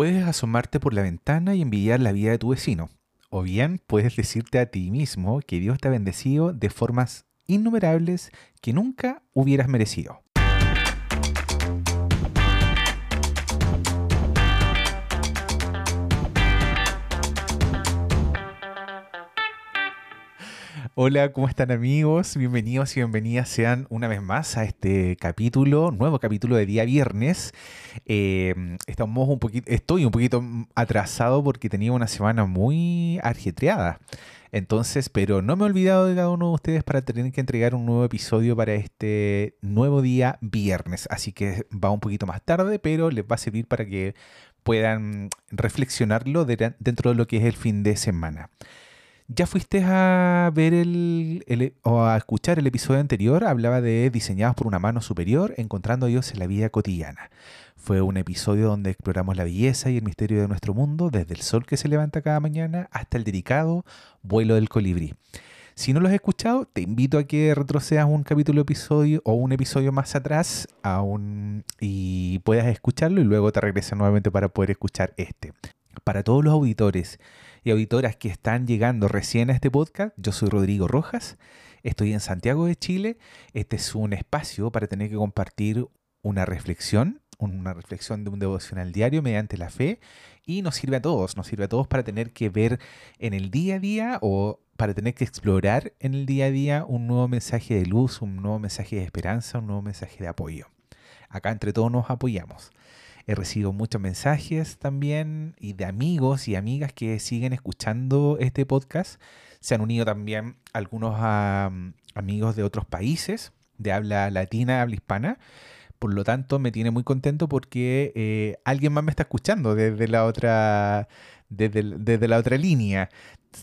Puedes asomarte por la ventana y envidiar la vida de tu vecino. O bien puedes decirte a ti mismo que Dios te ha bendecido de formas innumerables que nunca hubieras merecido. Hola, ¿cómo están amigos? Bienvenidos y bienvenidas sean una vez más a este capítulo, nuevo capítulo de día viernes. Eh, estamos un poquito, estoy un poquito atrasado porque tenía una semana muy arjetreada. Entonces, pero no me he olvidado de cada uno de ustedes para tener que entregar un nuevo episodio para este nuevo día viernes. Así que va un poquito más tarde, pero les va a servir para que puedan reflexionarlo dentro de lo que es el fin de semana. ¿Ya fuiste a ver el, o a escuchar el episodio anterior? Hablaba de diseñados por una mano superior, encontrando a Dios en la vida cotidiana. Fue un episodio donde exploramos la belleza y el misterio de nuestro mundo, desde el sol que se levanta cada mañana hasta el delicado vuelo del colibrí. Si no lo has escuchado, te invito a que retrocedas un capítulo episodio o un episodio más atrás y puedas escucharlo y luego te regreses nuevamente para poder escuchar este. Para todos los auditores y auditoras que están llegando recién a este podcast, yo soy Rodrigo Rojas, estoy en Santiago de Chile. Este es un espacio para tener que compartir una reflexión, una reflexión de un devocional diario mediante la fe y nos sirve a todos, nos sirve a todos para tener que ver en el día a día o para tener que explorar en el día a día un nuevo mensaje de luz, un nuevo mensaje de esperanza, un nuevo mensaje de apoyo. Acá entre todos nos apoyamos. He recibido muchos mensajes también y de amigos y amigas que siguen escuchando este podcast. Se han unido también algunos amigos de otros países de habla latina, habla hispana. Por lo tanto, me tiene muy contento porque eh, alguien más me está escuchando desde la otra, desde, la otra línea.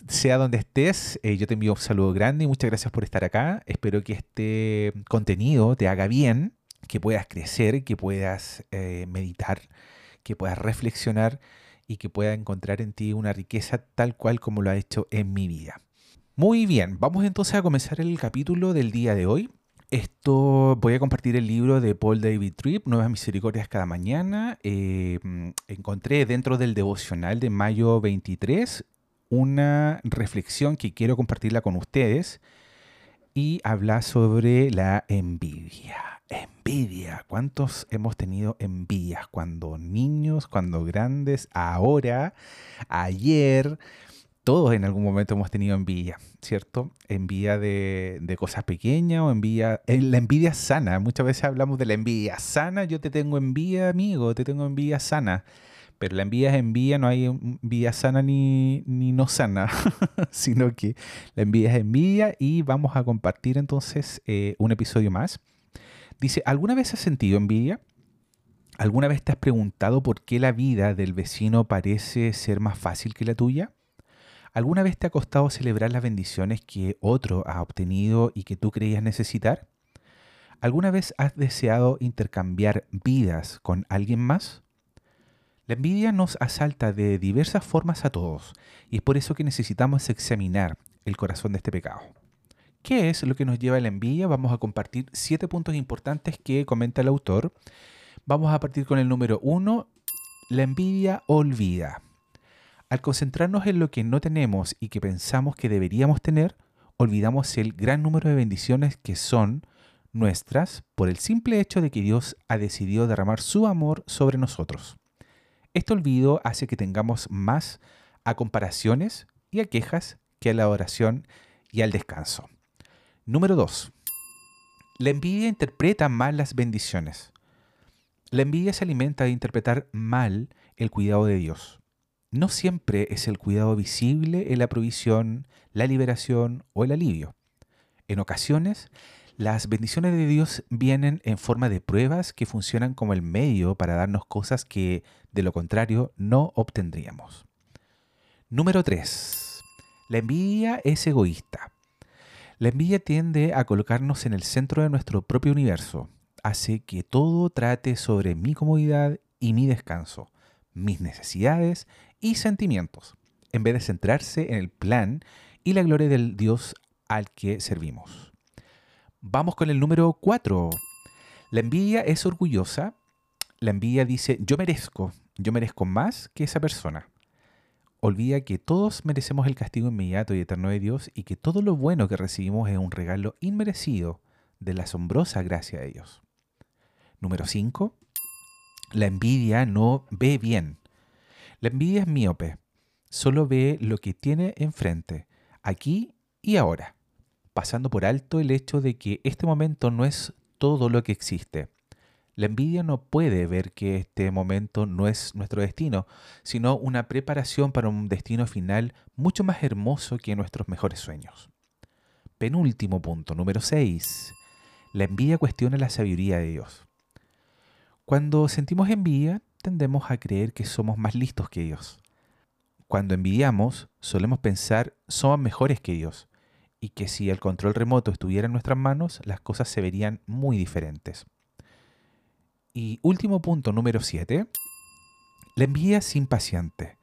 Sea donde estés, eh, yo te envío un saludo grande y muchas gracias por estar acá. Espero que este contenido te haga bien que puedas crecer, que puedas eh, meditar, que puedas reflexionar y que pueda encontrar en ti una riqueza tal cual como lo ha hecho en mi vida. Muy bien, vamos entonces a comenzar el capítulo del día de hoy. Esto voy a compartir el libro de Paul David Tripp, Nuevas Misericordias cada mañana. Eh, encontré dentro del devocional de mayo 23 una reflexión que quiero compartirla con ustedes y habla sobre la envidia. Envidia. ¿Cuántos hemos tenido envidias? Cuando niños, cuando grandes, ahora, ayer. Todos en algún momento hemos tenido envidia, ¿cierto? Envidia de, cosas pequeñas o envidia... La envidia sana. Muchas veces hablamos de la envidia sana. Yo te tengo envidia, amigo. Te tengo envidia sana. Pero la envidia es envidia, no hay envidia sana ni, no sana, sino que la envidia es envidia y vamos a compartir entonces eh, un episodio más Dice, ¿alguna vez has sentido envidia? ¿Alguna vez te has preguntado por qué la vida del vecino parece ser más fácil que la tuya? ¿Alguna vez te ha costado celebrar las bendiciones que otro ha obtenido y que tú creías necesitar? ¿Alguna vez has deseado intercambiar vidas con alguien más? La envidia nos asalta de diversas formas a todos y es por eso que necesitamos examinar el corazón de este pecado. ¿Qué es lo que nos lleva a la envidia? Vamos a compartir siete puntos importantes que comenta el autor. Vamos a partir con el número uno. La envidia olvida. Al concentrarnos en lo que no tenemos y que pensamos que deberíamos tener, olvidamos el gran número de bendiciones que son nuestras por el simple hecho de que Dios ha decidido derramar su amor sobre nosotros. Este olvido hace que tengamos más a comparaciones y a quejas que a la oración y al descanso. Número 2. La envidia interpreta mal las bendiciones. La envidia se alimenta de interpretar mal el cuidado de Dios. No siempre es el cuidado visible en la provisión, la liberación o el alivio. En ocasiones, las bendiciones de Dios vienen en forma de pruebas que funcionan como el medio para darnos cosas que, de lo contrario, no obtendríamos. Número 3. La envidia es egoísta. La envidia tiende a colocarnos en el centro de nuestro propio universo. Hace que todo trate sobre mi comodidad y mi descanso, mis necesidades y sentimientos, en vez de centrarse en el plan y la gloria del Dios al que servimos. Vamos con el número 4. La envidia es orgullosa. La envidia dice, yo merezco, yo merezco más que esa persona. Olvida que todos merecemos el castigo inmediato y eterno de Dios y que todo lo bueno que recibimos es un regalo inmerecido de la asombrosa gracia de Dios. Número 5. La envidia no ve bien. La envidia es miope. Solo ve lo que tiene enfrente, aquí y ahora, pasando por alto el hecho de que este momento no es todo lo que existe. La envidia no puede ver que este momento no es nuestro destino, sino una preparación para un destino final mucho más hermoso que nuestros mejores sueños. Penúltimo punto, número 6. La envidia cuestiona la sabiduría de Dios. Cuando sentimos envidia, tendemos a creer que somos más listos que Dios. Cuando envidiamos, solemos pensar somos mejores que Dios y que si el control remoto estuviera en nuestras manos, las cosas se verían muy diferentes. Y último punto, número 7. La envidia es impaciente.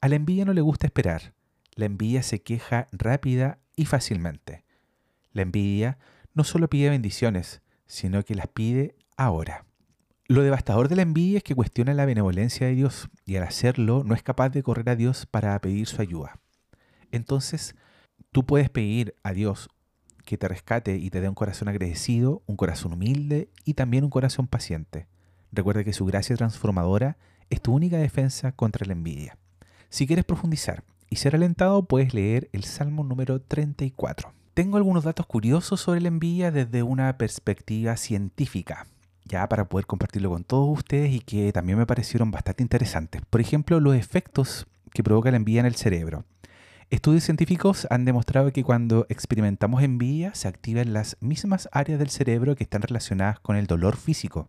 A la envidia no le gusta esperar. La envidia se queja rápida y fácilmente. La envidia no solo pide bendiciones, sino que las pide ahora. Lo devastador de la envidia es que cuestiona la benevolencia de Dios y al hacerlo no es capaz de correr a Dios para pedir su ayuda. Entonces, tú puedes pedir a Dios que te rescate y te dé un corazón agradecido, un corazón humilde y también un corazón paciente. Recuerda que su gracia transformadora es tu única defensa contra la envidia. Si quieres profundizar y ser alentado, puedes leer el Salmo número 34. Tengo algunos datos curiosos sobre la envidia desde una perspectiva científica ya para poder compartirlo con todos ustedes y que también me parecieron bastante interesantes. Por ejemplo, los efectos que provoca la envidia en el cerebro. Estudios científicos han demostrado que cuando experimentamos envidia se activan las mismas áreas del cerebro que están relacionadas con el dolor físico.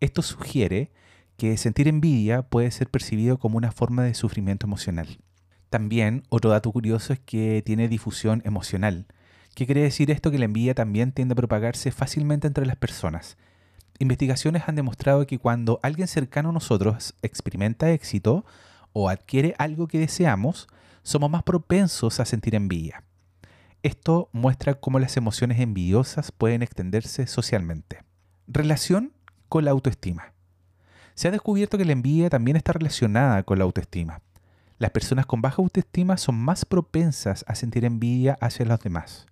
Esto sugiere que sentir envidia puede ser percibido como una forma de sufrimiento emocional. También otro dato curioso es que tiene difusión emocional. ¿Qué quiere decir esto? Que la envidia también tiende a propagarse fácilmente entre las personas Investigaciones han demostrado que cuando alguien cercano a nosotros experimenta éxito o adquiere algo que deseamos, somos más propensos a sentir envidia. Esto muestra cómo las emociones envidiosas pueden extenderse socialmente. Relación con la autoestima. Se ha descubierto que la envidia también está relacionada con la autoestima. Las personas con baja autoestima son más propensas a sentir envidia hacia los demás,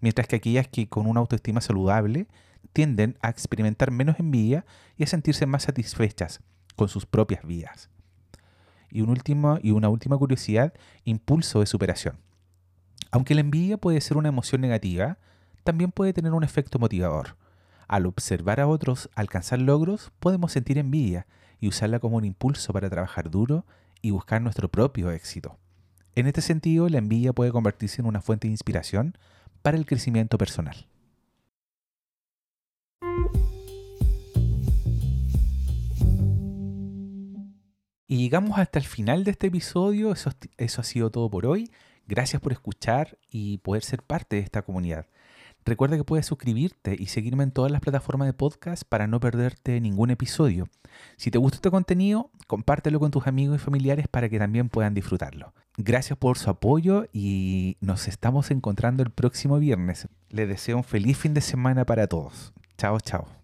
mientras que aquellas que con una autoestima saludable tienden a experimentar menos envidia y a sentirse más satisfechas con sus propias vidas. Y, y una última curiosidad, impulso de superación. Aunque la envidia puede ser una emoción negativa, también puede tener un efecto motivador. Al observar a otros alcanzar logros, podemos sentir envidia y usarla como un impulso para trabajar duro y buscar nuestro propio éxito. En este sentido, la envidia puede convertirse en una fuente de inspiración para el crecimiento personal. Y llegamos hasta el final de este episodio. Eso, ha sido todo por hoy. Gracias por escuchar y poder ser parte de esta comunidad. Recuerda que puedes suscribirte y seguirme en todas las plataformas de podcast para no perderte ningún episodio. Si te gusta este contenido, compártelo con tus amigos y familiares para que también puedan disfrutarlo. Gracias por su apoyo y nos estamos encontrando el próximo viernes. Les deseo un feliz fin de semana para todos. Chao, chao.